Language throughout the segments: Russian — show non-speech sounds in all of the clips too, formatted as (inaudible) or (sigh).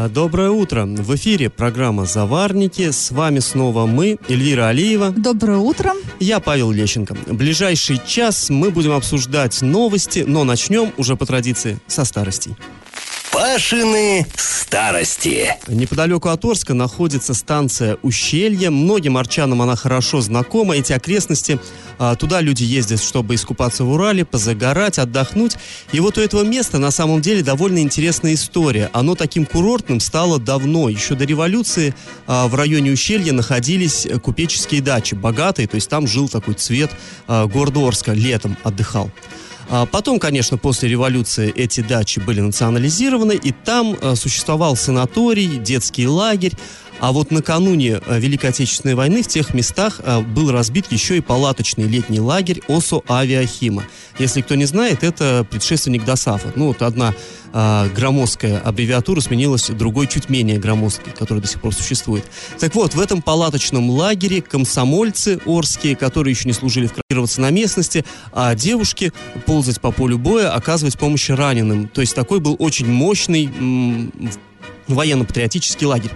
А, Доброе утро. В эфире программа «Заварники». С вами снова мы, Эльвира Алиева. Доброе утро. Я Павел Лещенко. В ближайший час мы будем обсуждать новости, но начнем уже по традиции со старостей. Пашины старости. Неподалеку от Орска находится станция Ущелье. Многим арчанам она хорошо знакома. Эти окрестности, а, туда люди ездят, чтобы искупаться в Урале, позагорать, отдохнуть. И вот у этого места на самом деле довольно интересная история. Оно таким курортным стало давно. Еще до революции а, в районе Ущелья находились купеческие дачи, богатые, то есть там жил такой цвет а, города Орска, летом отдыхал. А Потом, конечно, после революции эти дачи были национализированы, и там э, существовал санаторий, детский лагерь. А вот накануне э, Великой Отечественной войны в тех местах э, был разбит еще и палаточный летний лагерь ОСО «Авиахима». Если кто не знает, это предшественник ДОСАФа. Ну, вот одна э, громоздкая аббревиатура сменилась другой чуть менее громоздкой, которая до сих пор существует. Так вот, в этом палаточном лагере комсомольцы орские, которые еще не служили, вкрадываться на местности, а девушки ползать по полю боя, оказывать помощь раненым. То есть такой был очень мощный военно-патриотический лагерь.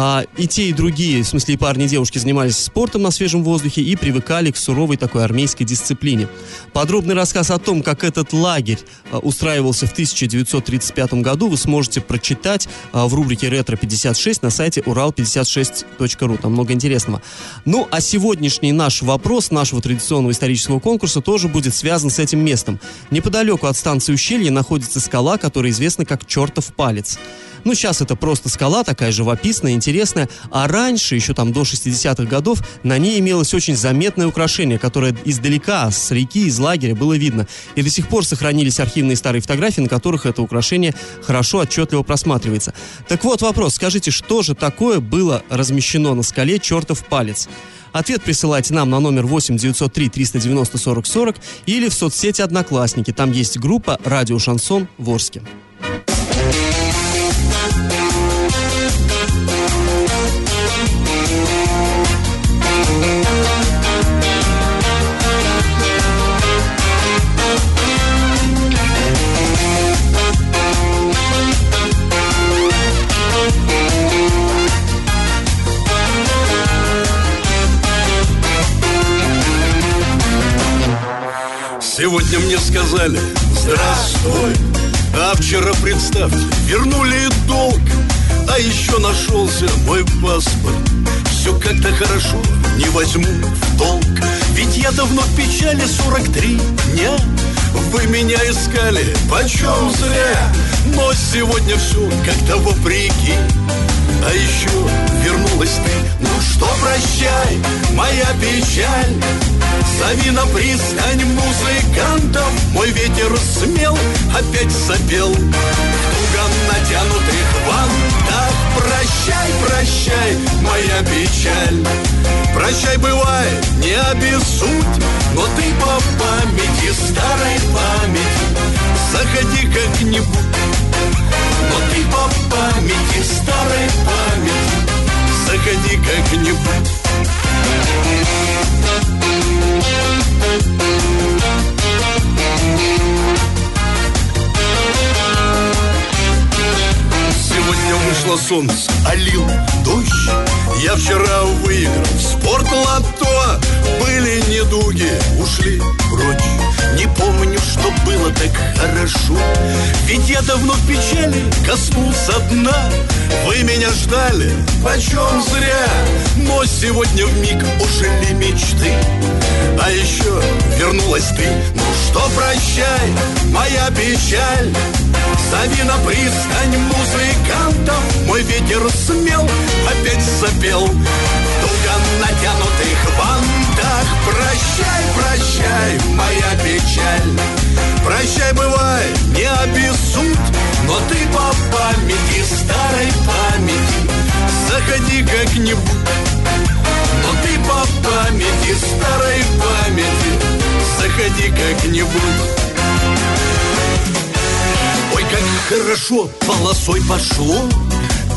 А, и те, и другие, в смысле и парни, и девушки, занимались спортом на свежем воздухе и привыкали к суровой такой армейской дисциплине. Подробный рассказ о том, как этот лагерь а, устраивался в 1935 году, вы сможете прочитать а, в рубрике «Ретро-56» на сайте урал56.ру. Там много интересного. Ну, а сегодняшний наш вопрос нашего традиционного исторического конкурса тоже будет связан с этим местом. Неподалеку от станции Ущелье находится скала, которая известна как «Чертов палец». Ну, сейчас это просто скала, такая живописная, интересная. А раньше, еще там до 60-х годов, на ней имелось очень заметное украшение, которое издалека, с реки, из лагеря было видно. И до сих пор сохранились архивные старые фотографии, на которых это украшение хорошо, отчетливо просматривается. Так вот вопрос, скажите, что же такое было размещено на скале «Чертов палец»? Ответ присылайте нам на номер 8 903 390 40 40 или в соцсети «Одноклассники». Там есть группа «Радио Шансон» в Сегодня мне сказали Здравствуй! А вчера, представьте, вернули долг. А еще нашелся мой паспорт. Все как-то хорошо, не возьму в долг. Ведь я давно в печали 43 дня. Вы меня искали, почем зря. Но сегодня все как-то вопреки. А еще вернулась ты. Ну что, прощай, моя печаль. Зови на пристань музыкантов Мой ветер смел, опять сопел В туго натянутых вантах Прощай, прощай, моя печаль. Прощай, бывай, не обессудь Но ты по памяти, старой памяти. Заходи как-нибудь но ты по памяти, старой памяти. Заходи как-нибудь Сегодня вышло солнце, а дождь. Я вчера выиграл в спорт-лото. Были недуги, ушли прочь. Не помню, что было так хорошо. Ведь я давно в печали коснулся дна. Вы меня ждали, почем зря. Но сегодня в миг ожили мечты А еще вернулась ты. Ну что, прощай, моя печаль. Зови на пристань музыкантов. Мой ветер смел, опять запел. Туго натянутых вантах Прощай, прощай, моя печаль. Прощай, бывай, не обессудь. Но ты по памяти, старой памяти. Заходи как-нибудь памяти, старой памяти. Заходи как-нибудь. Ой, как хорошо полосой пошло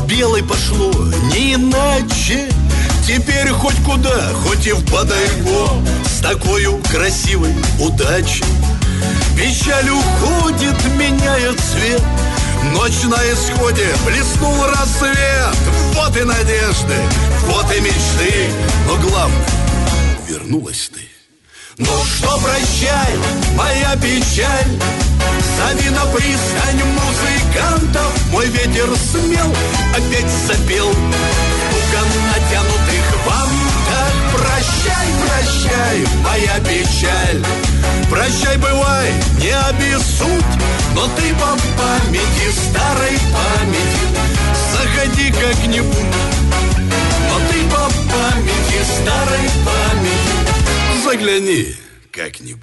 Белой пошло, не иначе. Теперь хоть куда, хоть и в Бадайго С такой красивой удачей. Печаль уходит, меняя цвет Ночь на исходе, блеснул рассвет. Вот и надежды, вот и мечты. Но главное, вернулась ты. Ну что, прощай, моя печаль. Зови на пристань музыкантов. Мой ветер смел, опять запел прощай, моя печаль. Прощай, бывай, не обессудь Но ты по памяти, старой памяти. Заходи как-нибудь Но ты по памяти, старой памяти. Загляни как-нибудь.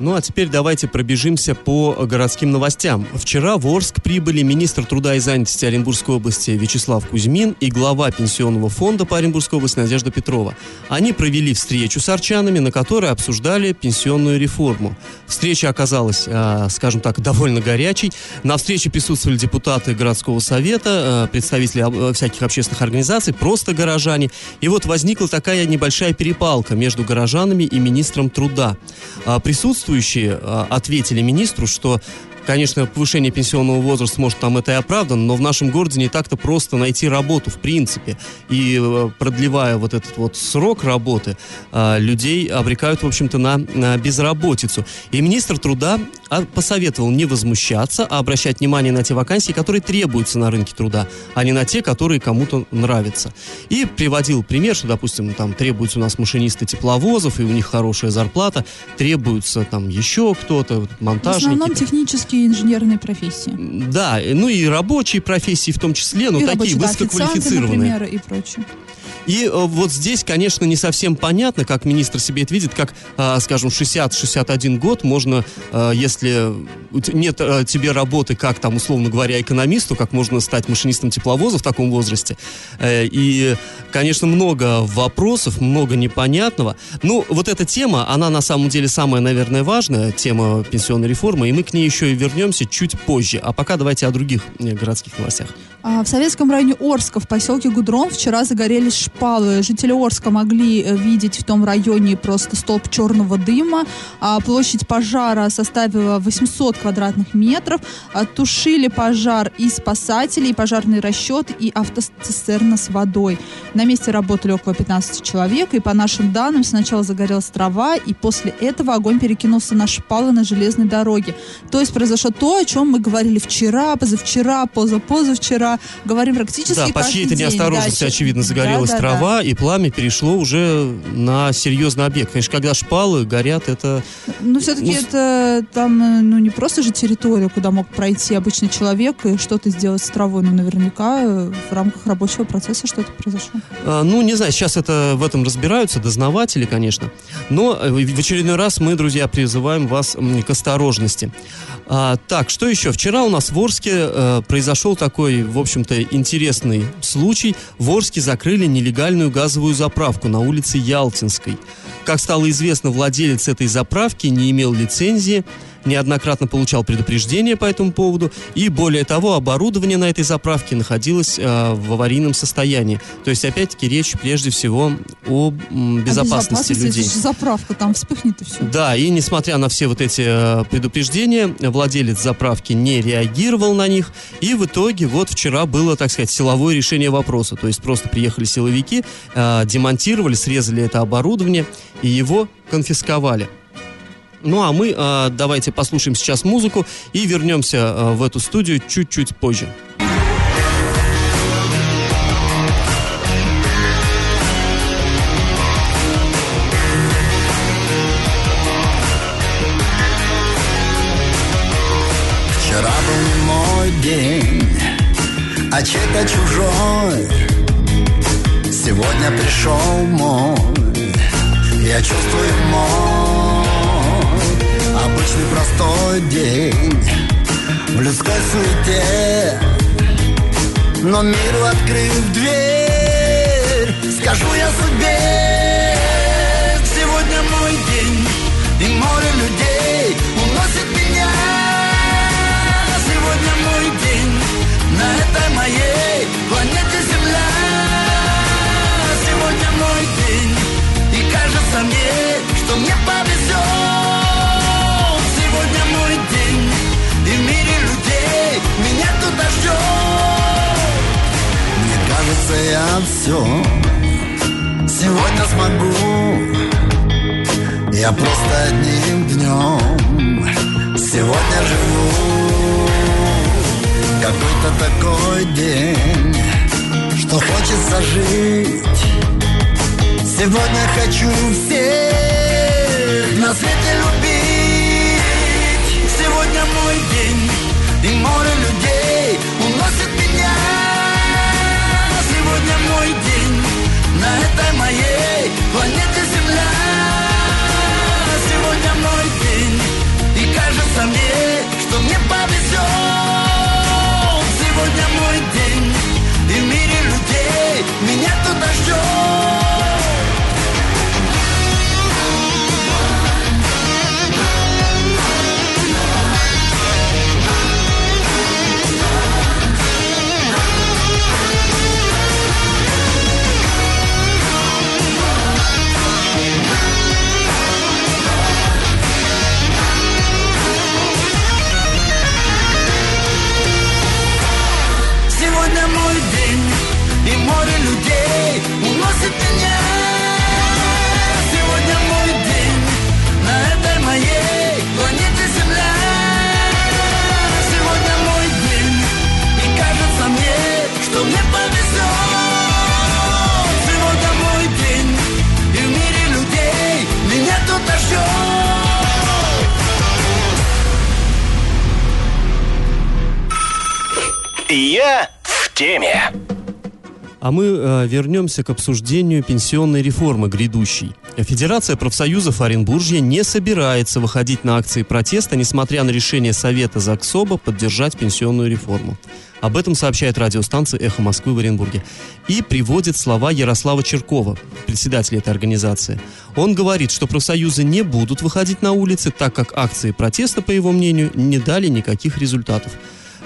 Ну а теперь давайте пробежимся по городским новостям. Вчера в Орск прибыли министр труда и занятости Оренбургской области Вячеслав Кузьмин и глава пенсионного фонда по Оренбургской области Надежда Петрова. Они провели встречу с арчанами, на которой обсуждали пенсионную реформу. Встреча оказалась, э, скажем так, довольно горячей. На встрече присутствовали депутаты городского совета, э, представители э, всяких общественных организаций, просто горожане. И вот возникла такая небольшая перепалка между горожанами и министром труда. Э, присутствующие э, ответили министру, что Конечно, повышение пенсионного возраста, может, там это и оправдано, но в нашем городе не так-то просто найти работу, в принципе. И э, продлевая вот этот вот срок работы, э, людей обрекают, в общем-то, на, на безработицу. И министр труда а, посоветовал не возмущаться, а обращать внимание на те вакансии, которые требуются на рынке труда, а не на те, которые кому-то нравятся. И приводил пример, что, допустим, там требуются у нас машинисты тепловозов, и у них хорошая зарплата, требуются там еще кто-то, монтажники. В основном технические и инженерные профессии. Да, ну и рабочие профессии в том числе, но и такие рабочие, да, высококвалифицированные. например, и прочее. И э, вот здесь, конечно, не совсем понятно, как министр себе это видит, как, э, скажем, 60-61 год можно, э, если нет э, тебе работы, как там, условно говоря, экономисту, как можно стать машинистом тепловоза в таком возрасте. Э, и, конечно, много вопросов, много непонятного. Ну, вот эта тема, она на самом деле самая, наверное, важная, тема пенсионной реформы, и мы к ней еще и вернемся чуть позже. А пока давайте о других городских новостях. А, В советском районе Орска в поселке Гудрон вчера загорелись шпалы. Жители Орска могли э, видеть в том районе просто столб черного дыма. А Площадь пожара составила 800 квадратных метров. А, Тушили пожар и спасатели, и пожарный расчет, и автоцистерна с водой. На месте работали около 15 человек, и по нашим данным сначала загорелась трава, и после этого огонь перекинулся на шпалы на железной дороге. То есть произошло то, о чем мы говорили вчера, позавчера, позапозавчера. Говорим практически Да, по чьей-то неосторожности, Да, очевидно, да, загорелась да, да. трава, и пламя перешло уже на серьезный объект. Конечно, когда шпалы горят, это... Ну, все-таки Ну, это там, ну, не просто же территория, куда мог пройти обычный человек и что-то сделать с травой, но наверняка э, в рамках рабочего процесса что-то произошло. а, Ну, не знаю, сейчас это в этом разбираются, дознаватели, конечно. Но э, в очередной раз мы, друзья, призываем вас к осторожности. А, так, что еще? Вчера у нас в Орске э, произошел такой, в общем-то, интересный случай. В Орске закрыли нелегальную газовую заправку на улице Ялтинской. Как стало известно, владелец этой заправки не имел лицензии, неоднократно получал предупреждения по этому поводу, и более того, оборудование на этой заправке находилось э, в аварийном состоянии. То есть, опять-таки, речь прежде всего о м, А безопасности людей. заправка, там вспыхнет и все. Да, и несмотря на все вот эти э, предупреждения, владелец заправки не реагировал на них, и в итоге вот вчера было, так сказать, силовое решение вопроса. То есть просто приехали силовики, э, демонтировали, срезали это оборудование и его конфисковали. Ну а мы э, давайте послушаем сейчас музыку и вернемся э, в эту студию чуть-чуть позже. Вчера был мой день, а чей-то чужой. Сегодня пришел мой, я чувствую мой простой день. В людской суете. Но миру открыв дверь, скажу я судьбе. Сегодня мой день, и море людей уносит меня. Сегодня мой день, на этой моей планете Земля. Сегодня мой день, и кажется мне, Кажется, я все сегодня смогу. Я просто одним днем сегодня живу. Какой-то такой день, что хочется жить. Сегодня хочу всех на свете любить. Сегодня мой день, и море людей А мы э, вернемся к обсуждению пенсионной реформы грядущей. Федерация профсоюзов Оренбуржья не собирается выходить на акции протеста, несмотря на решение Совета ЗАГСОБа поддержать пенсионную реформу. Об этом сообщает радиостанция «Эхо Москвы» в Оренбурге. И приводит слова Ярослава Черкова, председателя этой организации. Он говорит, что профсоюзы не будут выходить на улицы, так как акции протеста, по его мнению, не дали никаких результатов.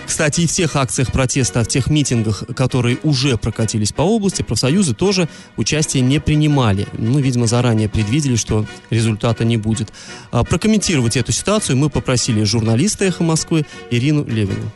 Кстати, и в тех акциях протеста, в тех митингах, которые уже прокатились по области, профсоюзы тоже участие не принимали. Ну, видимо, заранее предвидели, что результата не будет. А, прокомментировать эту ситуацию мы попросили журналиста «Эхо Москвы» Ирину Левину.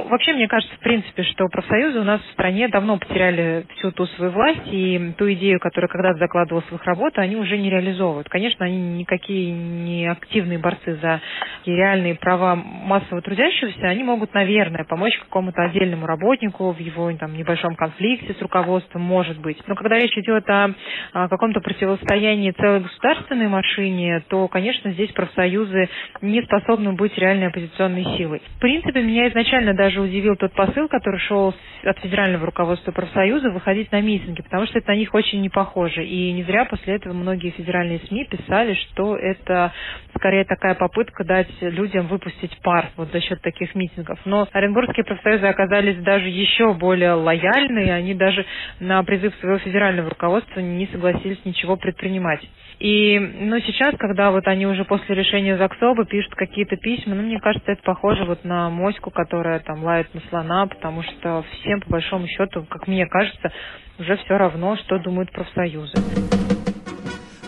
Ну, вообще, мне кажется, в принципе, что профсоюзы у нас в стране давно потеряли всю ту свою власть, и ту идею, которая когда-то закладывалась в их работу, они уже не реализовывают. Конечно, они никакие не активные борцы за реальные права массового трудящегося, они могут, наверное, помочь какому-то отдельному работнику в его там, небольшом конфликте с руководством, может быть. Но когда речь идет о, о каком-то противостоянии целой государственной машине, то, конечно, здесь профсоюзы не способны быть реальной оппозиционной силой. В принципе, меня изначально даже удивил тот посыл, который шел от федерального руководства профсоюза выходить на митинги, потому что это на них очень не похоже. И не зря после этого многие федеральные СМИ писали, что это скорее такая попытка дать людям выпустить пар вот за счет таких митингов. Но оренбургские профсоюзы оказались даже еще более лояльны, и они даже на призыв своего федерального руководства не согласились ничего предпринимать. И, ну, сейчас, когда вот они уже после решения ЗАГСОБа пишут какие-то письма, ну, мне кажется, это похоже вот на моську, которая там лает на слона, потому что всем, по большому счету, как мне кажется, уже все равно, что думают профсоюзы.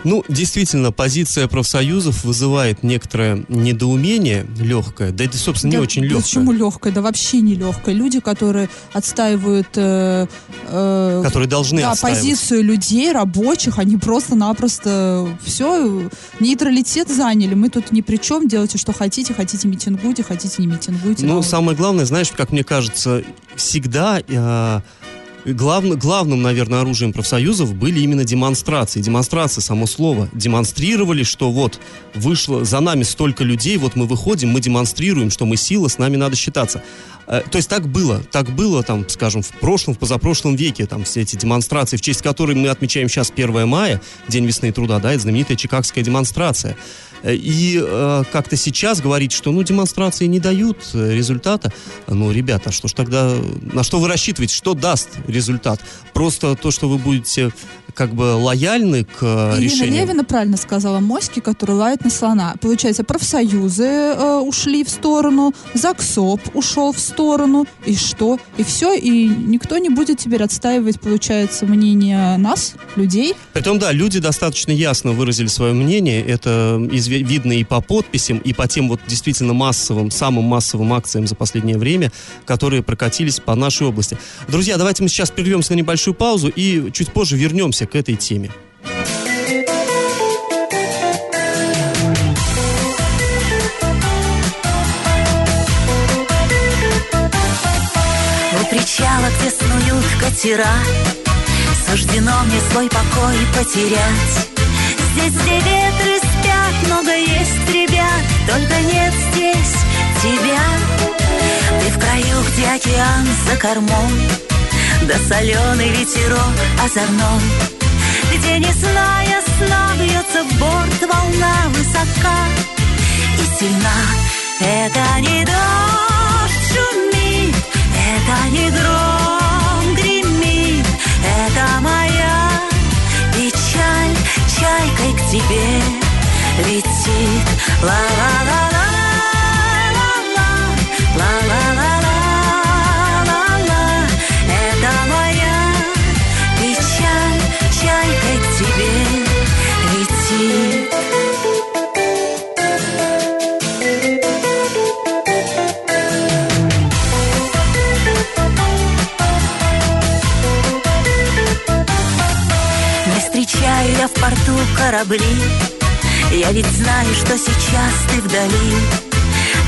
Ну, действительно, позиция профсоюзов вызывает некоторое недоумение легкое, да это, собственно, не Да очень легкое. Почему легкое? Да вообще не легкое. Люди, которые отстаивают э, э, Которые должны да, позицию людей, рабочих, они просто-напросто все, нейтралитет заняли. Мы тут ни при чем, делайте, что хотите, хотите митингуйте, хотите не митингуйте. Ну, Да, самое главное, знаешь, как мне кажется, всегда э, Главным, главным, наверное, оружием профсоюзов были именно демонстрации. Демонстрации, само слово. Демонстрировали, что вот вышло за нами столько людей, вот мы выходим, мы демонстрируем, что мы сила, с нами надо считаться. Э, То есть так было, так было, там, скажем, в прошлом, в позапрошлом веке, там, все эти демонстрации, в честь которой мы отмечаем сейчас 1 мая, День весны и труда, да, это знаменитая чикагская демонстрация. Э, И э, как-то сейчас говорить, что, ну, демонстрации не дают э, результата, ну, ребята, что ж тогда, на что вы рассчитываете, что даст результат? Просто то, что вы будете как бы лояльны к э, Ирина решениям? Левина правильно сказала Моське, который лает на слона. Получается, профсоюзы э, ушли в сторону, ЗАГСОП ушел в сторону, и что? И все, и никто не будет теперь отстаивать, получается, мнение нас, людей. Притом, да, люди достаточно ясно выразили свое мнение. Это изве- видно и по подписям, и по тем вот действительно массовым, самым массовым акциям за последнее время, которые прокатились по нашей области. Друзья, давайте мы сейчас прервемся на небольшую паузу и чуть позже вернемся к этой теме. У причала, где снуют катера Суждено мне свой покой потерять Здесь, где ветры много есть ребят Только нет здесь тебя. Ты в краю, где океан за кормой Да соленый ветерок озорной Где, не зная сна, бьется в борт волна высока и сильна. Это не дождь шумит, это не гром гремит Это моя печаль чайкой к тебе летит. Ла-ла-ла-ла Не встречаю в порту корабли Я ведь знаю, что сейчас ты вдали.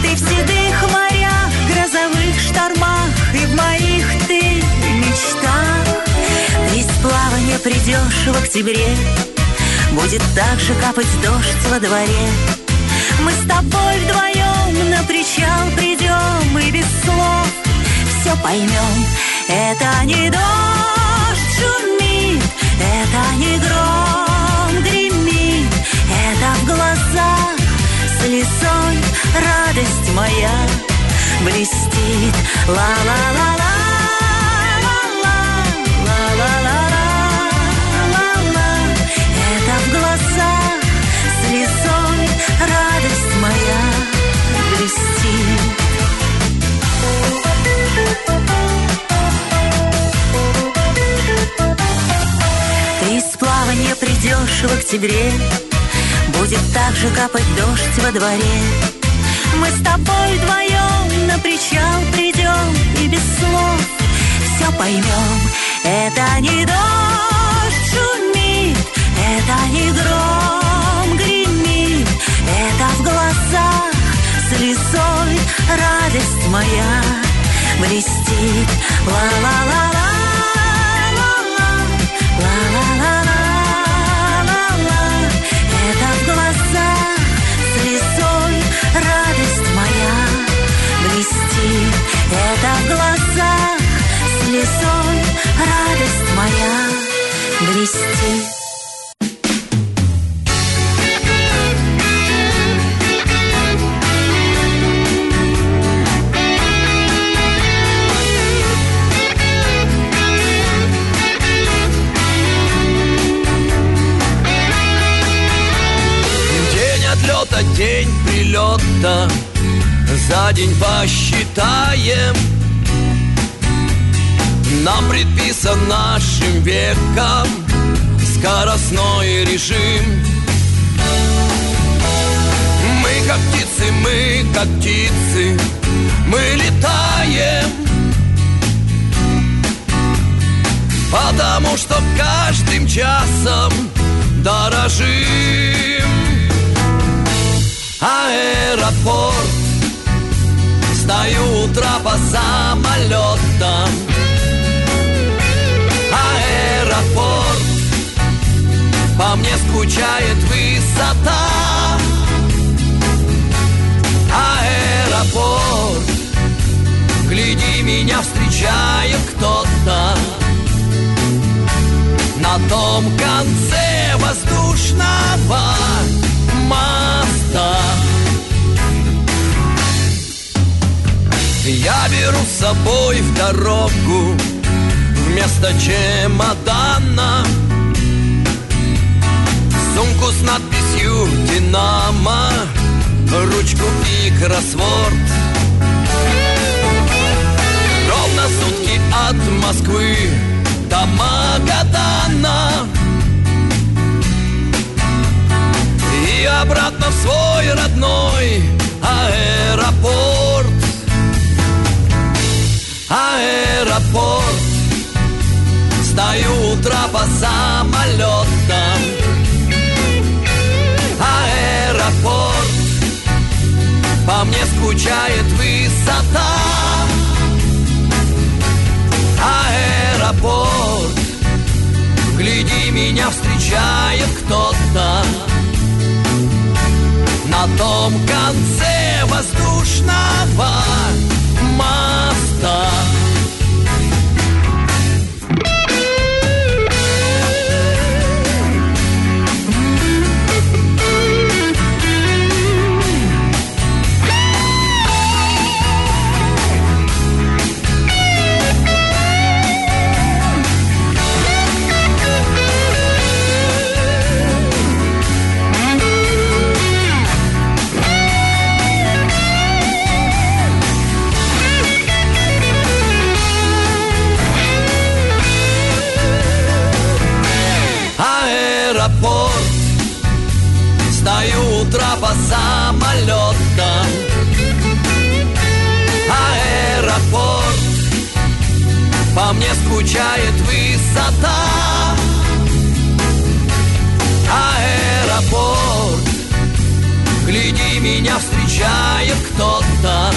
Ты в седых морях, грозовых штормах И в моих ты мечтах. Ты из плавания придешь в октябре. Будет так же капать дождь во дворе. Мы с тобой вдвоем на причал придем И без слов все поймем Это не дождь шумит Это не гром слезой радость моя блестит. Ла-ла-ла-ла Это в глазах слезой радость моя блестит. Из плавания придешь в октябре Будет так же капать дождь во дворе. Мы с тобой вдвоем на причал придем И без слов все поймем Это не дождь шумит Это не гром гремит Это в глазах слезой радость моя блестит. Ла-ла-ла-ла слезой радость моя блестит. Прилета. За день посчитаем Нам предписан нашим веком. Скоростной режим. Мы как птицы, мы как птицы. Мы летаем. Потому что каждым часом дорожим. Аэропорт. Стою у трапа самолета мне скучает высота. Аэропорт. Гляди, меня встречает кто-то. На том конце воздушного моста. Я беру с собой в дорогу Вместо чемодана Сумку с надписью «Динамо» Ручку и кроссворд Ровно сутки от Москвы до Магадана. И обратно в свой родной аэропорт. Аэропорт. Стою у трапа самолета скучает высота. Аэропорт Гляди, меня встречает кто-то. На том конце воздушного моста скучает высота. Аэропорт Гляди, меня встречает кто-то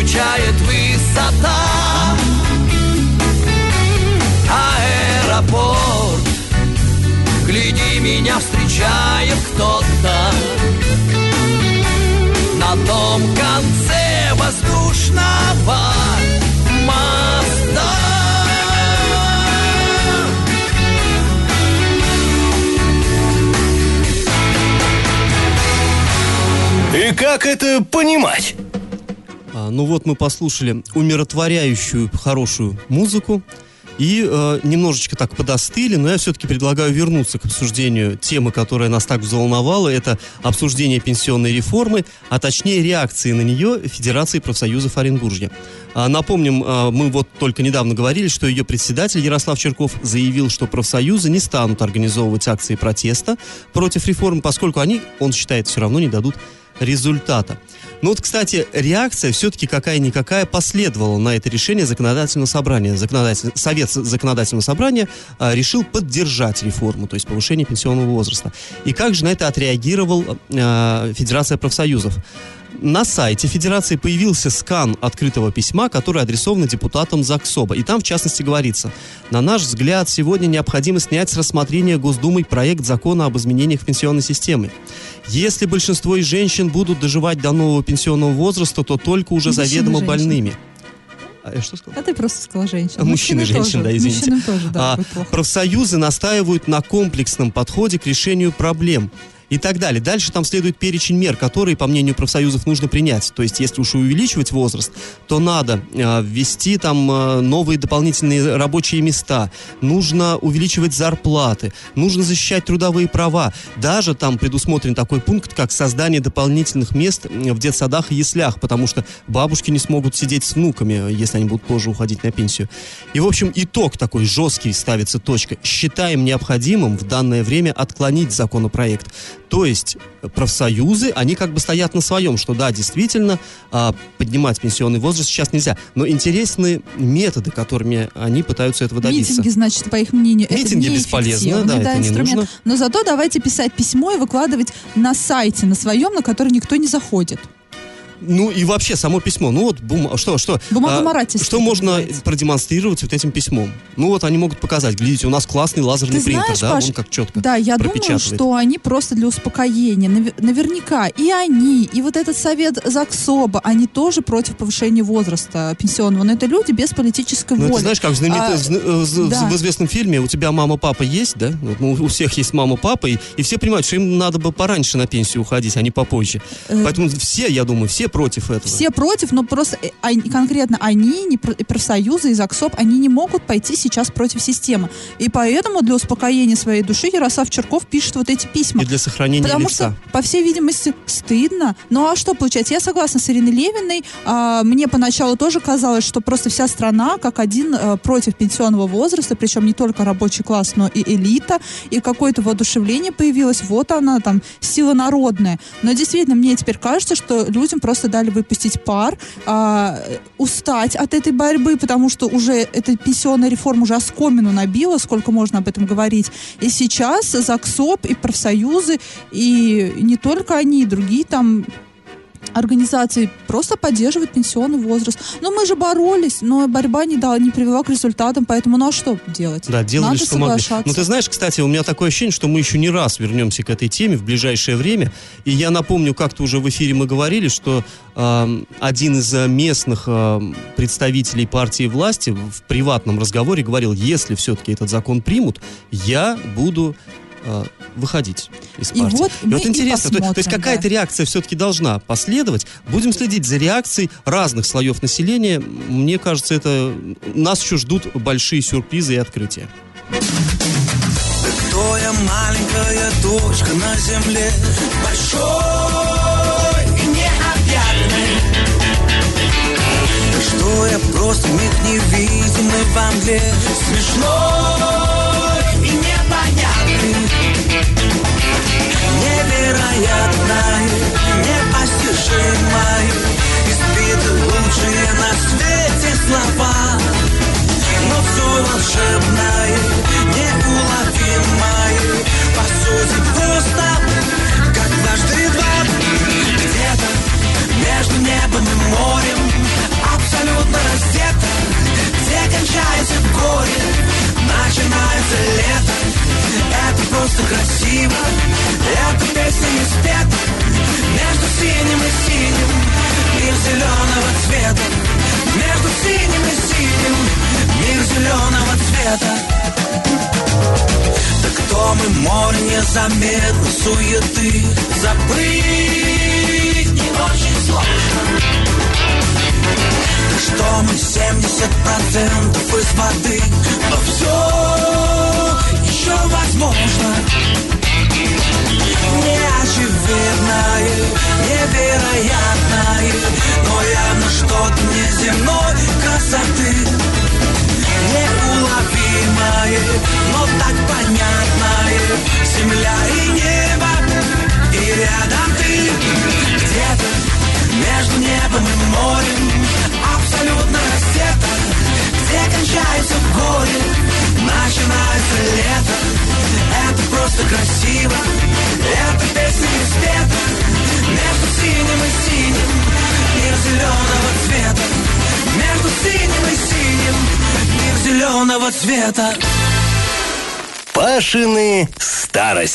скучает высота. Аэропорт. Гляди, меня встречает кто-то. На том конце воздушного моста. И как это понимать? Ну вот мы послушали умиротворяющую хорошую музыку и э, немножечко так подостыли, но я все-таки предлагаю вернуться к обсуждению темы, которая нас так взволновала. Это обсуждение пенсионной реформы, а точнее реакции на нее Федерации профсоюзов Оренбуржья. А, напомним, а, мы вот только недавно говорили, что ее председатель Ярослав Черков заявил, что профсоюзы не станут организовывать акции протеста против реформы, поскольку они, он считает, все равно не дадут результата. Ну вот, кстати, реакция все-таки какая-никакая последовала на это решение законодательного собрания. Законодатель... Совет законодательного собрания а, решил поддержать реформу, то есть повышение пенсионного возраста. И как же на это отреагировал а, Федерация профсоюзов? На сайте Федерации появился скан открытого письма, который адресован депутатам ЗАГСОБа. И там, в частности, говорится, на наш взгляд, сегодня необходимо снять с рассмотрения Госдумой проект закона об изменениях пенсионной системе. Если большинство из женщин будут доживать до нового пенсионного возраста, то только уже Мужчины, заведомо женщины. больными. А я что сказал? А ты просто сказал женщин. Мужчины, женщин, тоже. да, извините. Мужчинам тоже, да, А, профсоюзы настаивают на комплексном подходе к решению проблем и так далее. Дальше там следует перечень мер, которые, по мнению профсоюзов, нужно принять. То есть, если уж увеличивать возраст, то надо э, ввести там э, новые дополнительные рабочие места, нужно увеличивать зарплаты, нужно защищать трудовые права. Даже там предусмотрен такой пункт, как создание дополнительных мест в детсадах и яслях, потому что бабушки не смогут сидеть с внуками, если они будут позже уходить на пенсию. И, в общем, итог такой жесткий ставится точка. Считаем необходимым в данное время отклонить законопроект. То есть профсоюзы, они как бы стоят на своем, что да, действительно, а, поднимать пенсионный возраст сейчас нельзя. Но интересны методы, которыми они пытаются этого добиться. Митинги, значит, по их мнению, Митинги это бесполезны, неэффективный, да, это не инструмент. нужно. Но зато давайте писать письмо и выкладывать на сайте, на своем, на который никто не заходит. Ну и вообще само письмо. Ну вот бум- что что? Бумагоморательство Что это можно называется. продемонстрировать вот этим письмом? Ну вот они могут показать, глядите, у нас классный лазерный Ты принтер, знаешь, да, Паш, вон как четко. Да, я думаю, что они просто для успокоения. Наве- Наверняка и они, и вот этот совет ЗАГСОБа, они тоже против повышения возраста пенсионного. Но это люди без политической Ну, воли. это знаешь, как в, знаменитом- А, э, з- да. в известном фильме «У тебя мама, папа есть», да? Вот, ну, у всех есть мама, папа, и, и все понимают, что им надо бы пораньше на пенсию уходить, а не попозже. Э, Поэтому все, я думаю, все против этого. Все против, но просто э, они- конкретно они, не про- профсоюзы и ЗАГСОБ, они не могут пойти сейчас против системы. И поэтому для успокоения своей души Ярослав Черков пишет вот эти письма. И для сохранения Потому лица. что, по всей видимости, стыдно. Ну а что получается? Я согласна с Ириной Левиной. А, мне поначалу тоже казалось, что просто вся страна как один э, против пенсионного возраста, причем не только рабочий класс, но и элита. И какое-то воодушевление появилось. Вот она там, сила народная. Но действительно, мне теперь кажется, что людям просто дали выпустить пар, а, устать от этой борьбы, потому что уже эта пенсионная реформа уже оскомину набила, сколько можно об этом говорить. И сейчас ЗАГСОБ и профсоюзы, и не только они, и другие там организации просто поддерживают пенсионный возраст. Но мы же боролись, но борьба не дала, не привела к результатам, поэтому ну а что делать? Да, делали, Надо что могли. соглашаться. Ну, ты знаешь, кстати, у меня такое ощущение, что мы еще не раз вернемся к этой теме в ближайшее время. И я напомню, как-то уже в эфире мы говорили, что эм, один из э, местных эм, представителей партии власти в приватном разговоре говорил, если все-таки этот закон примут, я буду э, выходить из И партии. вот мы и интересно, то, то есть какая-то да. реакция все-таки должна последовать. Будем следить за реакцией разных слоев населения. Мне кажется, это нас еще ждут большие сюрпризы и открытия. Кто я маленькая точка на земле Большой и необъятный Что я просто миг невидимый во мгле Смешной Невероятное, непостижимое Избиты лучшие на свете слова. Но все волшебное,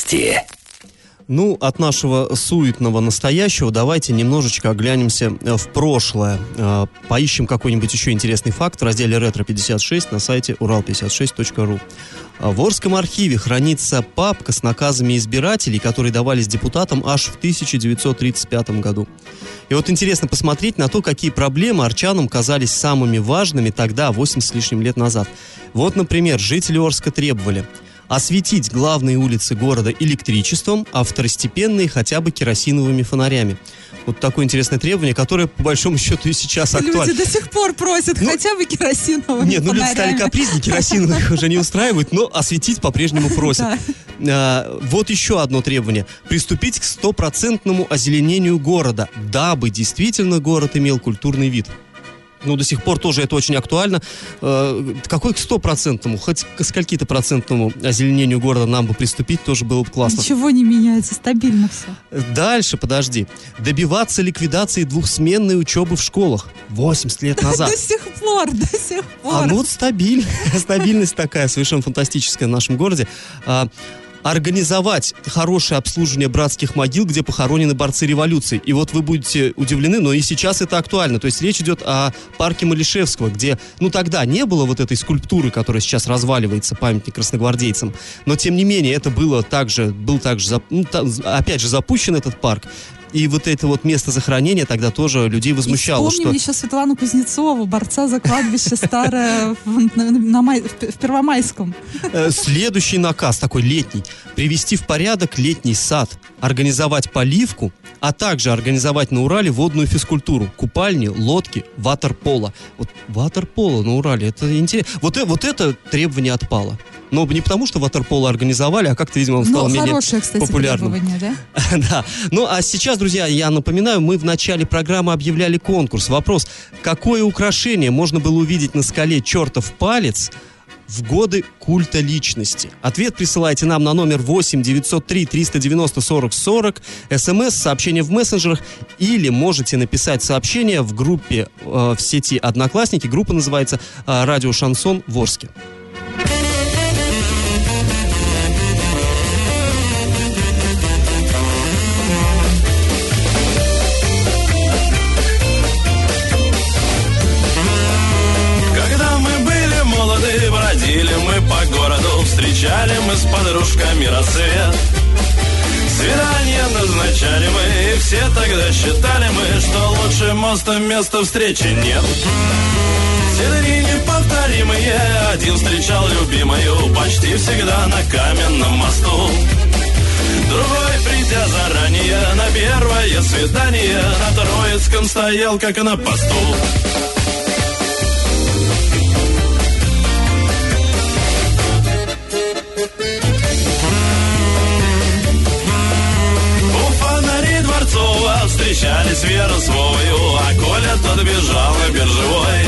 старости. Ну, от нашего суетного настоящего давайте немножечко оглянемся э, в прошлое. Э, Поищем какой-нибудь еще интересный факт в разделе «Ретро-56» на сайте урал56.ру. А В Орском архиве хранится папка с наказами избирателей, которые давались депутатам аж в 1935 году. И вот интересно посмотреть на то, какие проблемы арчанам казались самыми важными тогда, 80 с лишним лет назад. Вот, например, жители Орска требовали осветить главные улицы города электричеством, а второстепенные хотя бы керосиновыми фонарями. Вот такое интересное требование, которое, по большому счету, и сейчас актуально. Люди до сих пор просят Ну, хотя бы керосиновыми Нет, ну люди стали капризнее, керосиновых (laughs) уже не устраивают, но осветить по-прежнему просят. А, Вот еще одно требование. Приступить к стопроцентному озеленению города, дабы действительно город имел культурный вид. Ну, до сих пор тоже это очень актуально. Э, Какой к стопроцентному, хоть к скольки-то процентному озеленению города нам бы приступить, тоже было бы классно. Ничего не меняется, стабильно все. Дальше, подожди. Добиваться ликвидации двухсменной учебы в школах. 80 лет (laughs) назад. До сих пор, до сих пор. А ну вот стабиль, (laughs) стабильность такая совершенно фантастическая в нашем городе. Организовать хорошее обслуживание братских могил, где похоронены борцы революции. И вот вы будете удивлены, но и сейчас это актуально. То есть речь идет о парке Малишевского, где, ну тогда не было вот этой скульптуры, которая сейчас разваливается, памятник красногвардейцам. Но тем не менее это было также, был также, ну, та- опять же запущен этот парк. И вот это вот место захоронения тогда тоже людей возмущало, И что... вспомним еще Светлану Кузнецову, борца за кладбище старое в, на- на Май- в- в Первомайском. Э, Следующий наказ, такой летний. Привести в порядок летний сад, организовать поливку, а также организовать на Урале водную физкультуру. Купальни, лодки, ватерполо. Вот ватерполо на Урале, это интересно. Вот, э- вот это требование отпало. Но не потому, что ватерполо организовали, а как-то, видимо, он стал Ну, менее хорошее, кстати, популярным. да? (laughs) Да. Ну, а сейчас, друзья, я напоминаю, мы в начале программы объявляли конкурс. Вопрос, какое украшение можно было увидеть на скале чертов палец в годы культа личности? Ответ присылайте нам на номер 8 903 390 40 40, смс, сообщение в мессенджерах, или можете написать сообщение в группе э, в сети Одноклассники. Группа называется э, «Радио Шансон Ворске». Встречали мы с подружками рассвет. Свидания назначали мы, и все тогда считали мы, что лучше моста места встречи нет. Дни неповторимые, один встречал любимую почти всегда на каменном мосту. Другой, придя заранее на первое свидание, на Троицком стоял, как на посту. Встречались Вера с а Коля тот бежал на биржевой.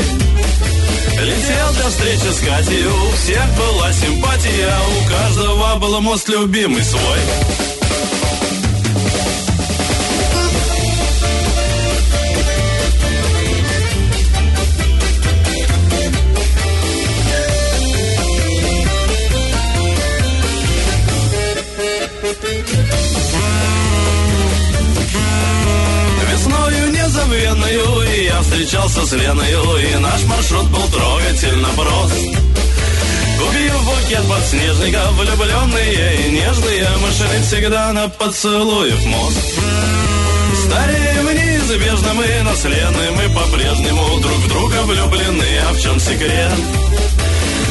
Летел для встречи с Катей, у всех была симпатия, у каждого был мост любимый свой. С Леною, и наш маршрут был трогательно прост. Купив букет подснежников, влюбленные и нежные, мы шли всегда на поцелуев мост. Стареем неизбежно мы, но с Леной мы по-прежнему друг в друга влюблены, а в чем секрет?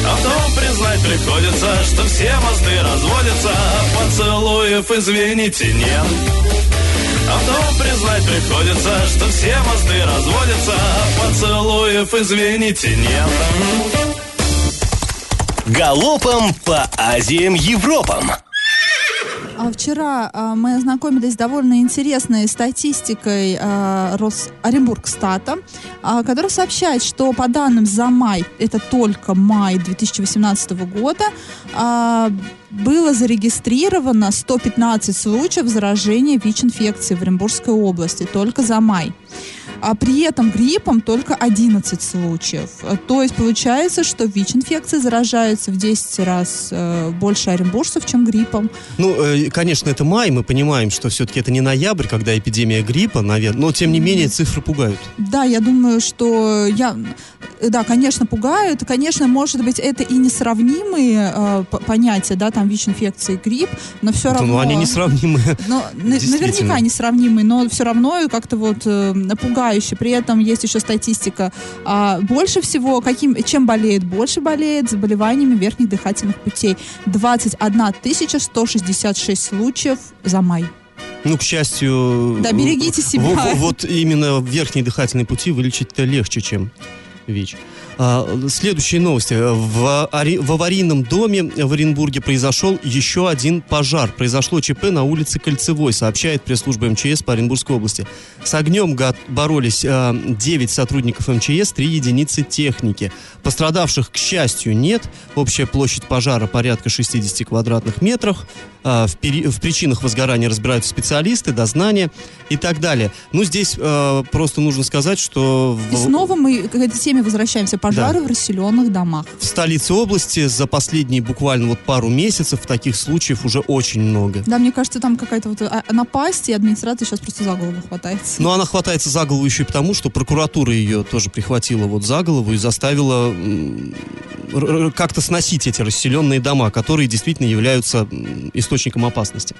А в том признать приходится, что все мосты разводятся, а поцелуев, извините, нет. А в том признать приходится, что все мосты разводятся, а поцелуев, извините, нет. Галопом по Азиям Европам. А Вчера а, мы ознакомились с довольно интересной статистикой а, Росоренбургстата, которая сообщает, что по данным за май, это только май 2018 года, было зарегистрировано 115 случаев заражения ВИЧ-инфекции в Оренбургской области, только за май. А при этом гриппом только 11 случаев. То есть получается, что ВИЧ-инфекции заражаются в 10 раз э, больше оренбуржцев, чем гриппом. Ну, э, конечно, это май, мы понимаем, что все-таки это не ноябрь, когда эпидемия гриппа, наверное, но тем не менее цифры пугают. Да, я думаю, что я, да, конечно, пугают. Конечно, может быть, это и несравнимые э, понятия, да, там ВИЧ-инфекция и грипп, но все Да, равно... ну, они несравнимы. Но, наверняка несравнимые, но все равно как-то вот э, пугает удручающе. При этом есть еще статистика. А, больше всего, каким, чем болеет? Больше болеет заболеваниями верхних дыхательных путей. 21 166 случаев за май. Ну, к счастью... Да, берегите себя. в- в- вот именно верхние дыхательные пути вылечить-то легче, чем ВИЧ. А, следующие новости. В, в аварийном доме в Оренбурге произошел еще один пожар. Произошло ЧП на улице Кольцевой, сообщает пресс-служба МЧС по Оренбургской области. С огнем боролись а, 9 сотрудников МЧС, 3 единицы техники. Пострадавших, к счастью, нет. Общая площадь пожара порядка 60 квадратных метров. А, В, пери- в причинах возгорания разбираются специалисты, дознания и так далее. Ну, здесь а, просто нужно сказать, что... И снова мы к этой теме возвращаемся. Пожары в расселенных домах. в столице области за последние буквально вот пару месяцев таких случаев уже очень много. Да, мне кажется, там какая-то вот а, напасть, и администрация сейчас просто за голову хватается. Но она хватается за голову еще и потому, что прокуратура ее тоже прихватила вот за голову и заставила как-то сносить эти расселенные дома, которые действительно являются источником опасности.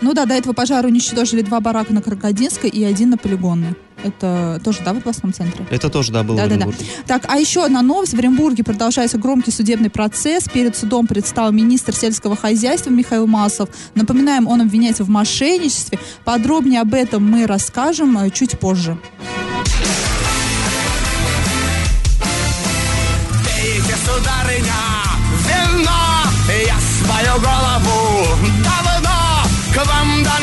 Ну да, до этого пожара уничтожили два барака на Карагодинской и один на Полигонной. Это тоже, да, в областном центре? Это тоже, да, было в Да-да-да. Оренбурге. Так, а еще одна новость. В Оренбурге продолжается громкий судебный процесс. Перед судом предстал министр сельского хозяйства Михаил Масов. Напоминаем, он обвиняется в мошенничестве. Подробнее об этом мы расскажем э, чуть позже. Пейте, сударыня, вино, я свою голову давно к вам да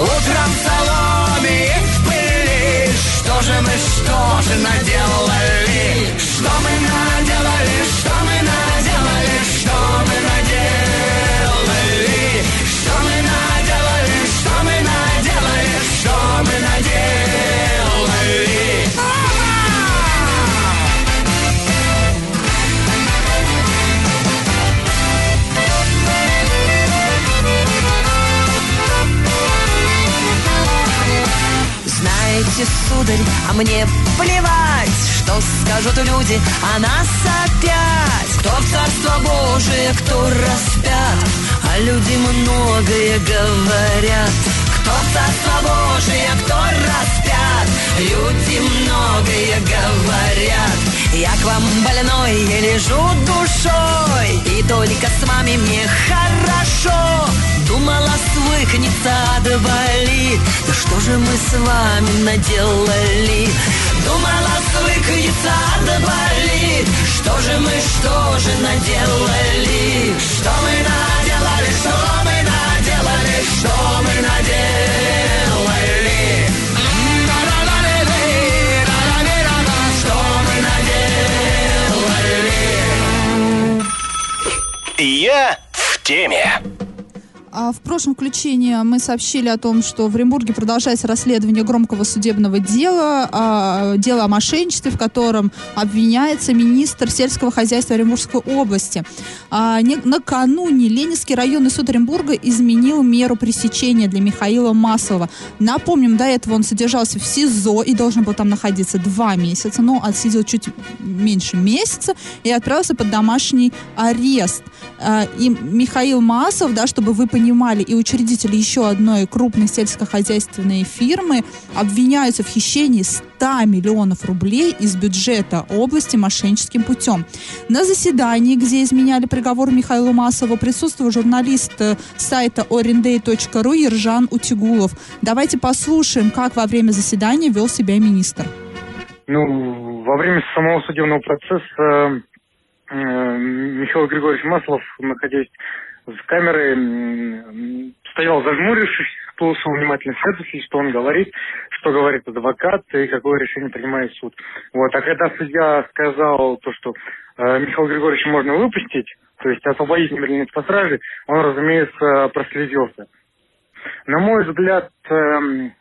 Утром в салоне и в пыли Что же мы, что же наделали? Сударь, а мне плевать, что скажут люди о нас опять. Кто в Царство Божие, кто распят, а люди многое говорят. Кто в Царство Божие, кто распят, люди многое говорят. Я к вам больной, я лежу душой, и только с вами мне хорошо. Думала, свыкнется, болит Да что же мы с вами наделали? Думала, свыкнется, болит Что же мы, что же наделали? Что мы наделали, что мы наделали Что мы наделали? Что мы наделали? Я в теме. А в прошлом включении мы сообщили о том, что в Оренбурге продолжается расследование громкого судебного дела, а, дела о мошенничестве, в котором обвиняется министр сельского хозяйства Оренбургской области. А, не- накануне Ленинский районный суд Оренбурга изменил меру пресечения для Михаила Маслова. Напомним, до этого он содержался в СИЗО и должен был там находиться два месяца, но отсидел чуть меньше месяца и отправился под домашний арест. И Михаил Масов, да, чтобы вы и учредители еще одной крупной сельскохозяйственной фирмы обвиняются в хищении 100 миллионов рублей из бюджета области мошенническим путем. На заседании, где изменяли приговор Михаилу Масову, присутствовал журналист э, сайта orenday.ru Ержан Утигулов. Давайте послушаем, как во время заседания вел себя министр. Ну, во время самого судебного процесса э, Михаил Григорьевич Маслов, находясь с камерой, стоял зажмурившись, слушал внимательно следователь, что он говорит, что говорит адвокат и какое решение принимает суд. Вот. А когда судья сказал то, что э, Михаила Григорьевича можно выпустить, то есть освободить немедленно из-под стражи, он, разумеется, прослезился. На мой взгляд, эм,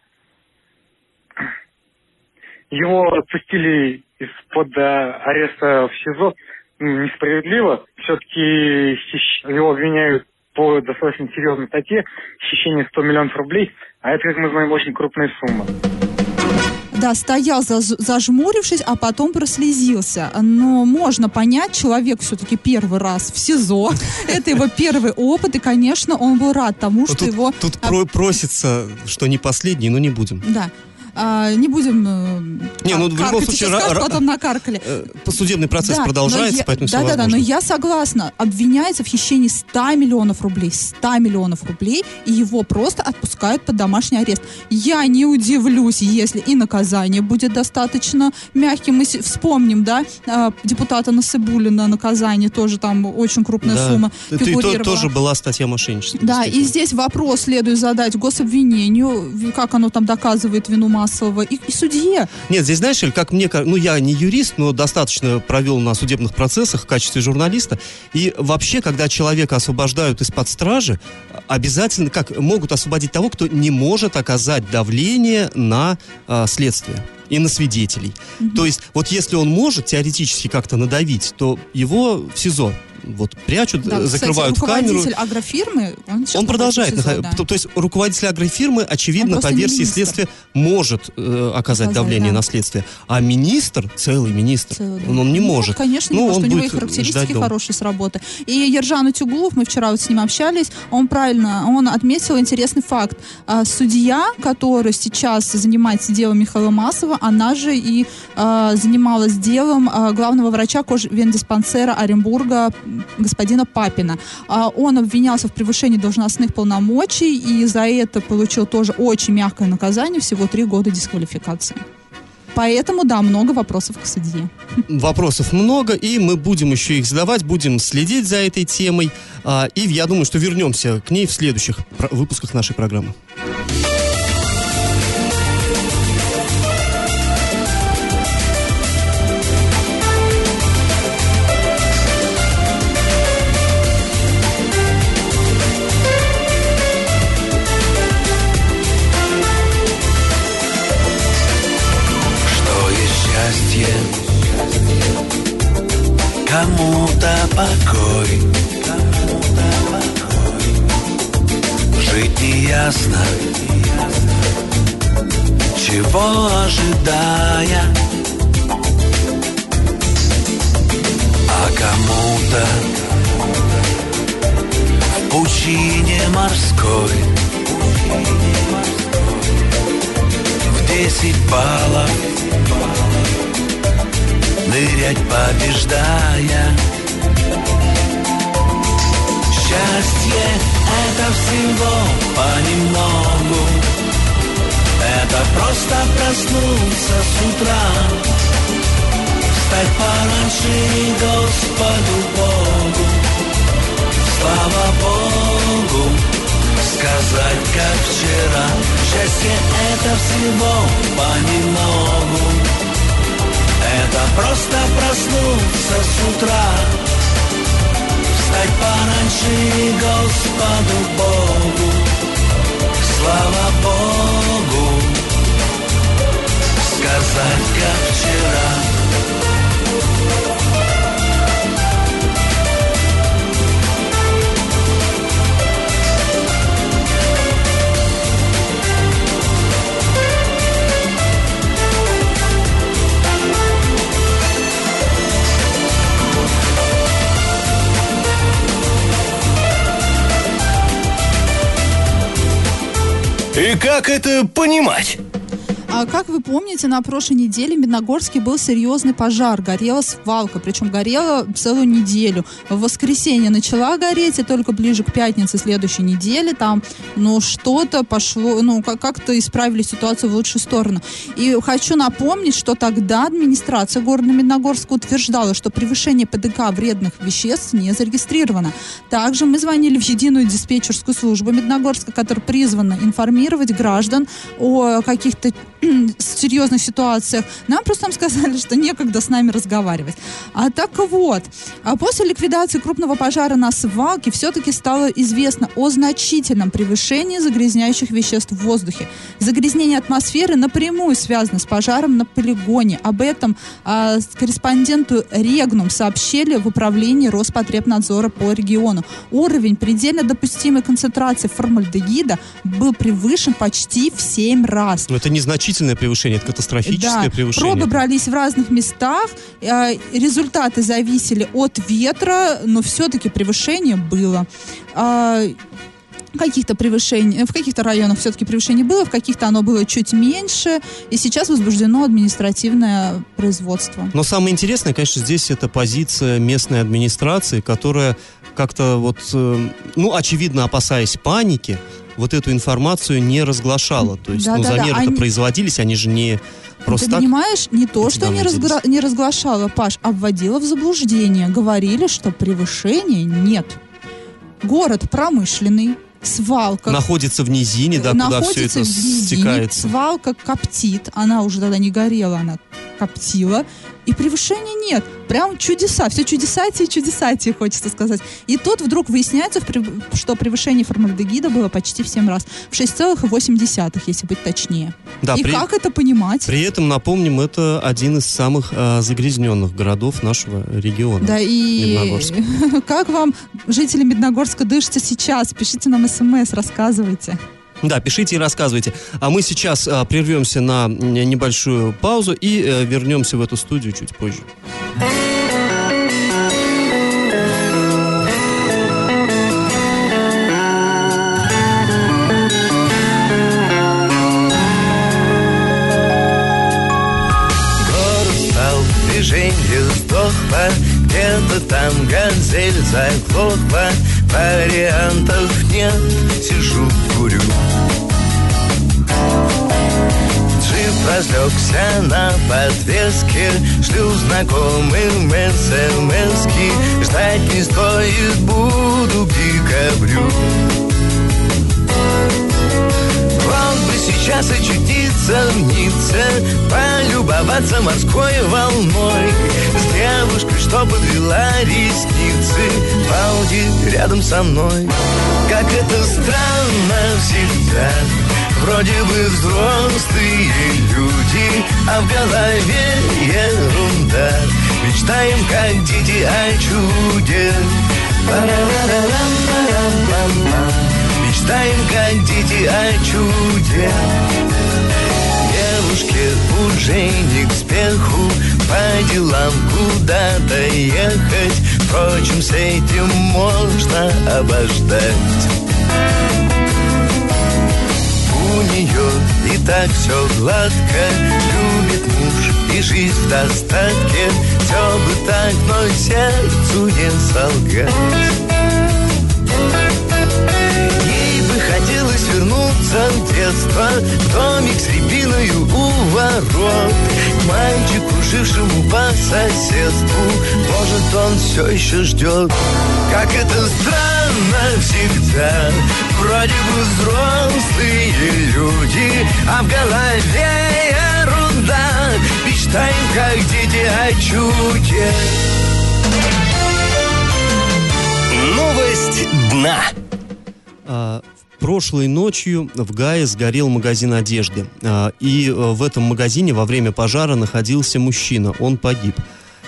его отпустили из-под э, ареста в СИЗО несправедливо. Все-таки его обвиняют по достаточно серьезной статье хищение 100 миллионов рублей, а это, как мы знаем, очень крупная сумма. Да, стоял заж- зажмурившись, а потом прослезился. Но можно понять, человек все-таки первый раз в СИЗО. (laughs) Это его первый опыт, и, конечно, он был рад тому, что тут, его... Тут про- просится, что не последний, но не будем. Да. А, не будем э, не, ну, в любом случае, скажешь, потом накаркали. Э, судебный процесс да, продолжается, я, поэтому да, да, да, но я согласна. Обвиняется в хищении 100 миллионов рублей. 100 миллионов рублей, и его просто отпускают под домашний арест. Я не удивлюсь, если и наказание будет достаточно мягким. Мы вспомним, да, а, депутата Насыбулина наказание, тоже там очень крупная да. сумма. И то, тоже была статья мошенничества. Да, и здесь вопрос следует задать гособвинению, как оно там доказывает вину массового, и, и судье. Нет, здесь, знаешь, как мне, ну, я не юрист, но достаточно провел на судебных процессах в качестве журналиста, и вообще, когда человека освобождают из-под стражи, обязательно, как, могут освободить того, кто не может оказать давление на а, следствие и на свидетелей. Mm-hmm. То есть, вот если он может теоретически как-то надавить, то его в СИЗО вот прячут, да, закрывают кстати, камеру. руководитель агрофирмы, он, он продолжает. СИЗО, да. то, то есть руководитель агрофирмы, очевидно, по версии министр. следствия, может э, оказать Оказать, давление да. на следствие. А министр, целый министр, целый, да. он, он не ну, может. Конечно, ну, не может. У него и характеристики хорошие с работы. И Ержан Утюгулов, мы вчера вот с ним общались, он правильно, он отметил интересный факт. А, судья, который сейчас занимается делом Михаила Масова, она же и а, занималась делом а, главного врача кожвендиспансера Оренбурга господина Папина. Он обвинялся в превышении должностных полномочий и за это получил тоже очень мягкое наказание, всего три года дисквалификации. Поэтому, да, много вопросов к судье. Вопросов много, и мы будем еще их задавать, будем следить за этой темой. И я думаю, что вернемся к ней в следующих выпусках нашей программы. Покой. Жить неясно, чего ожидая, а кому-то в пучине морской в десять баллов нырять побеждая. Счастье — это всего понемногу, это просто проснуться с утра, встать пораньше и Господу Богу, слава Богу, сказать как вчера. Счастье — это всего понемногу, это просто проснуться с утра пораньше Господу Богу как это понимать? А как вы помните, на прошлой неделе в Медногорске был серьезный пожар. Горела свалка, причем горела целую неделю. В воскресенье начала гореть, и только ближе к пятнице следующей недели там, ну, что-то пошло, ну, как-то исправили ситуацию в лучшую сторону. И хочу напомнить, что тогда администрация города Медногорска утверждала, что превышение ПДК вредных веществ не зарегистрировано. Также мы звонили в единую диспетчерскую службу Медногорска, которая призвана информировать граждан о каких-то серьезных ситуациях, нам просто там сказали, что некогда с нами разговаривать. А так вот, а после ликвидации крупного пожара на свалке все-таки стало известно о значительном превышении загрязняющих веществ в воздухе. Загрязнение атмосферы напрямую связано с пожаром на полигоне. Об этом а, корреспонденту Регнум сообщили в управлении Роспотребнадзора по региону. Уровень предельно допустимой концентрации формальдегида был превышен почти в 7 раз. Но это незначительное превышение, это катастрофическое Да, превышение. пробы брались в разных местах, э, результаты зависели от ветра, но все-таки превышение было. А, каких-то превышений, в каких-то районах все-таки превышение было, в каких-то оно было чуть меньше, и сейчас возбуждено административное производство. Но самое интересное, конечно, здесь это позиция местной администрации, которая как-то вот, э, ну, очевидно, опасаясь паники, вот эту информацию не разглашала. То есть, ну, Да-да-да, замеры-то они- производились, они же не просто Ты так. понимаешь, не то, что не, разгра- не разглашала, Паш, а вводила в заблуждение. Говорили, что превышения нет. Город промышленный, свалка. Находится в низине, да, куда все это в низине, стекается. свалка коптит, она уже тогда не горела, она коптила, и превышения нет. Прям чудеса, все чудесатие и чудесатие, хочется сказать. И тут вдруг выясняется, что превышение формальдегида было почти в 7 раз, в 6,8, если быть точнее. Да, и при- как это понимать? При этом, напомним, это один из самых а, загрязненных городов нашего региона. Да, и (laughs) как вам, жители Медногорска, дышится сейчас? Пишите нам смс, рассказывайте. Да, пишите и рассказывайте. А мы сейчас а, прервемся на небольшую паузу и э, вернемся в эту студию чуть позже. Движение сдохло Где-то там газель заглохла Вариантов нет, сижу, курю. Джип разлегся на подвеске Шлю знакомым смски Ждать не стоит, буду к декабрю сейчас очутиться в Ницце Полюбоваться морской волной. С девушкой, что подвела ресницы В Ауди рядом со мной. Как это странно всегда. Вроде бы взрослые люди А в голове ерунда. Мечтаем, как дети, о чуде. Пара-ра-ра-рам-пам-пам. Мечтаем, как дети, о чуде. Девушке уже не к спеху По делам куда-то ехать. Впрочем, с этим можно обождать. У нее и так все гладко. Любит муж и жизнь в достатке. Все бы так, но сердцу не солгать детство В домик с рябиною у ворот. Мальчик, кружившему по соседству Может, он все еще ждет Как это странно всегда Вроде бы взрослые люди А в голове ерунда. Мечтаем, как дети о чуде. Новость дна. Прошлой ночью в Гае сгорел магазин одежды. А, И э, в этом магазине во время пожара находился мужчина. Он погиб.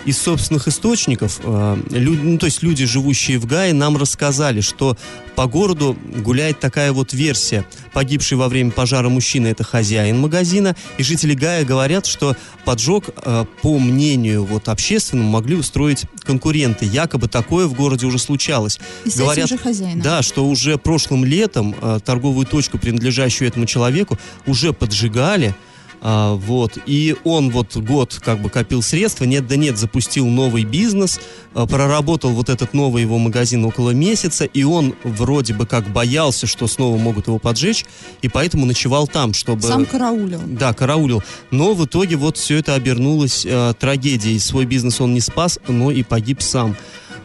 Из собственных источников, лю- ну, то есть люди, живущие в Гае, нам рассказали, что по городу гуляет такая вот версия. Погибший во время пожара мужчина – это хозяин магазина. И жители Гая говорят, что поджог, а, по мнению вот общественному, могли устроить конкуренты. Якобы такое в городе уже случалось. И с этим же хозяином. Да, что уже прошлым летом э, торговую точку, принадлежащую этому человеку, уже поджигали. А, вот, и он вот год как бы копил средства, нет да нет, запустил новый бизнес, а, проработал вот этот новый его магазин около месяца, и он вроде бы как боялся, что снова могут его поджечь, и поэтому ночевал там, чтобы... Сам караулил. Да, караулил. Но в итоге вот все это обернулось э, трагедией. Свой бизнес он не спас, но и погиб сам.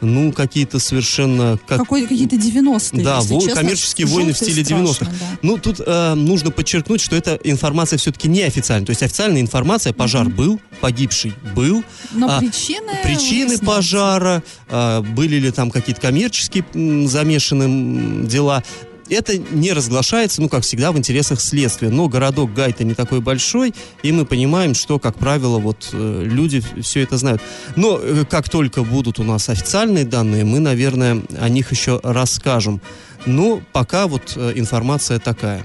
Ну, какие-то совершенно... Как... Какой- какие-то 90-е, Да, во- честно, коммерческие войны в стиле 90-х. страшно, да. Ну, тут э, нужно подчеркнуть, что эта информация все-таки неофициальная. То есть официальная информация, пожар был, погибший был. Но а причины... Причины пожара, а, были ли там какие-то коммерческие м, замешаны м, дела, это не разглашается, ну, как всегда, в интересах следствия. Но городок Гайта не такой большой, и мы понимаем, что, как правило, вот э, люди все это знают. Но э, как только будут у нас официальные данные, мы, наверное, о них еще расскажем. Но пока вот э, информация такая.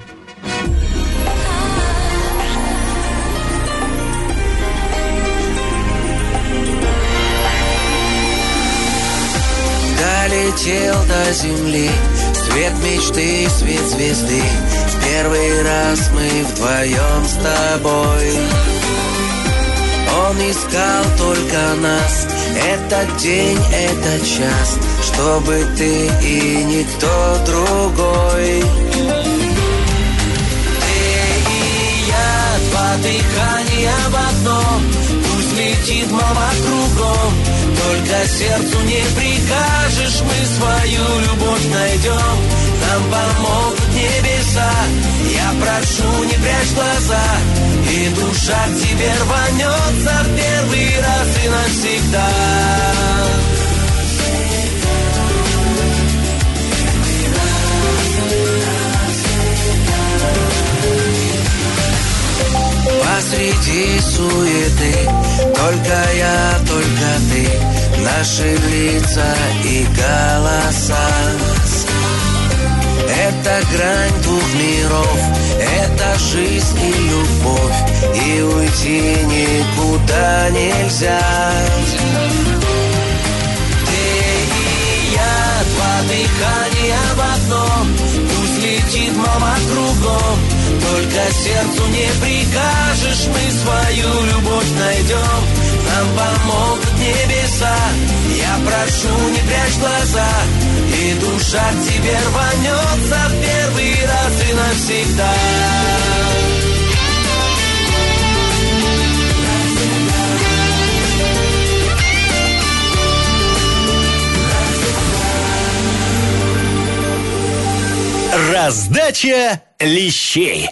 Долетел до земли Свет мечты, свет звезды. В первый раз мы вдвоем с тобой. Он искал только нас. Этот день, этот час. Чтобы ты и никто другой. Ты и я, два дыхания в одно Пусть летит мама кругом Только сердцу не прикажешь Мы свою любовь найдем. Нам помогут небеса. Я прошу, не прячь глаза. И душа к тебе рванется В первый раз и навсегда. Посреди суеты Только я, только ты Наши лица и голоса. Это грань двух миров Это жизнь и любовь. И уйти никуда нельзя. Ты и я, два дыхания в одном. Пусть летит мама кругом. Только сердцу не прикажешь Мы свою любовь найдем Нам помогут небеса Я прошу, не прячь глаза И душа к тебе рванется В первый раз и навсегда Раздача лещей.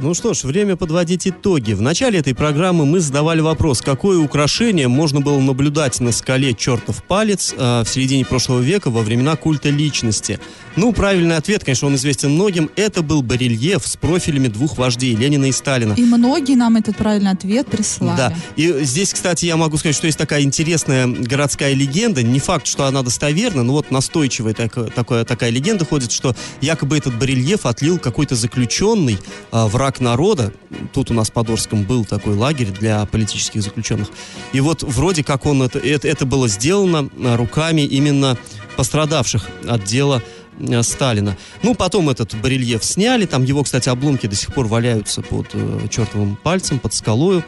Ну что ж, время подводить итоги. В начале этой программы мы задавали вопрос, какое украшение можно было наблюдать на скале «Чертов палец» э, в середине прошлого века во времена культа личности. Ну, правильный ответ, конечно, он известен многим. Это был барельеф с профилями двух вождей, Ленина и Сталина. И многие нам этот правильный ответ прислали. Да. И здесь, кстати, я могу сказать, что есть такая интересная городская легенда. Не факт, что она достоверна, но вот настойчивая так- такая, такая легенда ходит, что якобы этот барельеф отлил какой-то заключенный, а, враг народа. Тут у нас под Орском был такой лагерь для политических заключенных. И вот вроде как он это, это, это было сделано а, руками именно пострадавших от дела э, Сталина. Ну, потом этот барельеф сняли, там его, кстати, обломки до сих пор валяются под э, чертовым пальцем, под скалою.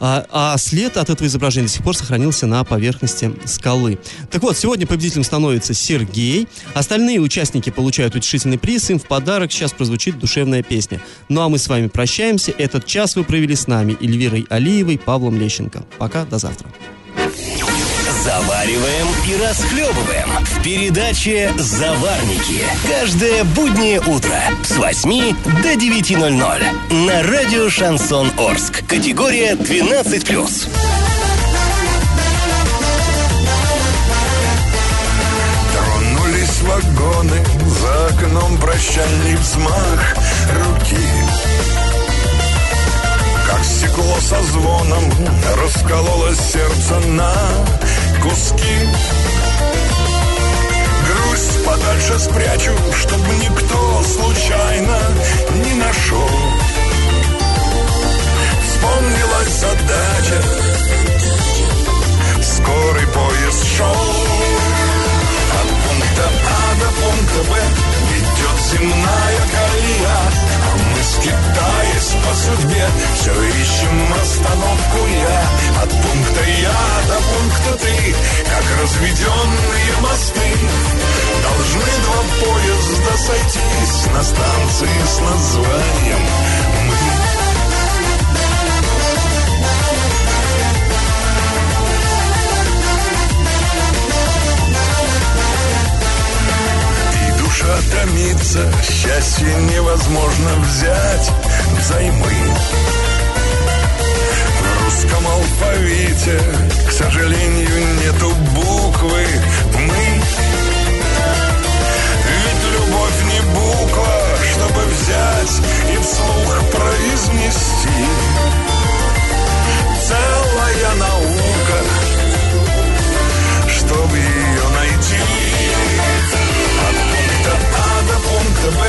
А, а след от этого изображения до сих пор сохранился на поверхности скалы. Так вот, сегодня победителем становится Сергей. Остальные участники получают утешительный приз. Им в подарок сейчас прозвучит душевная песня. Ну а мы с вами прощаемся. Этот час вы провели с нами Эльвирой Алиевой, Павлом Лещенко. Пока, до завтра. Завариваем и расхлебываем в передаче «Заварники». Каждое буднее утро с 8 до 9.00 на радио «Шансон Орск». Категория 12+. Тронулись вагоны, за окном прощальный взмах руки. Как стекло со звоном раскололось сердце на куски. Грусть подальше спрячу, чтобы никто случайно не нашел. Вспомнилась задача, скорый поезд шел. От пункта А до пункта Б ведет земная колея, скитаясь по судьбе все ищем остановку я. От пункта Я до пункта Ты, как разведенные мосты, должны два поезда сойтись на станции с названием «Мы». кажется, счастье невозможно взять взаймы. В русском алфавите, к сожалению, нету буквы «мы». Ведь любовь не буква, чтобы взять и вслух произнести. Целая наука, чтобы ее найти. Пункта А до пункта Б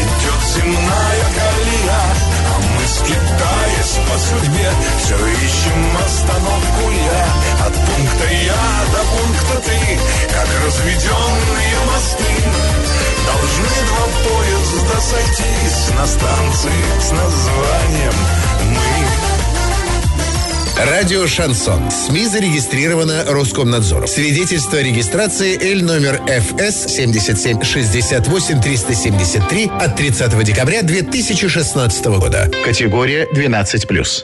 идет земная колея, а мы скитаясь по судьбе все ищем остановку я. От пункта Я до пункта Ты, как разведенные мосты, должны два поезда сойтись на станции с названием. Радио «Шансон». СМИ зарегистрировано Роскомнадзором. Свидетельство о регистрации Л номер ФС 77 68 373 от 30 декабря 2016 года. Категория 12+.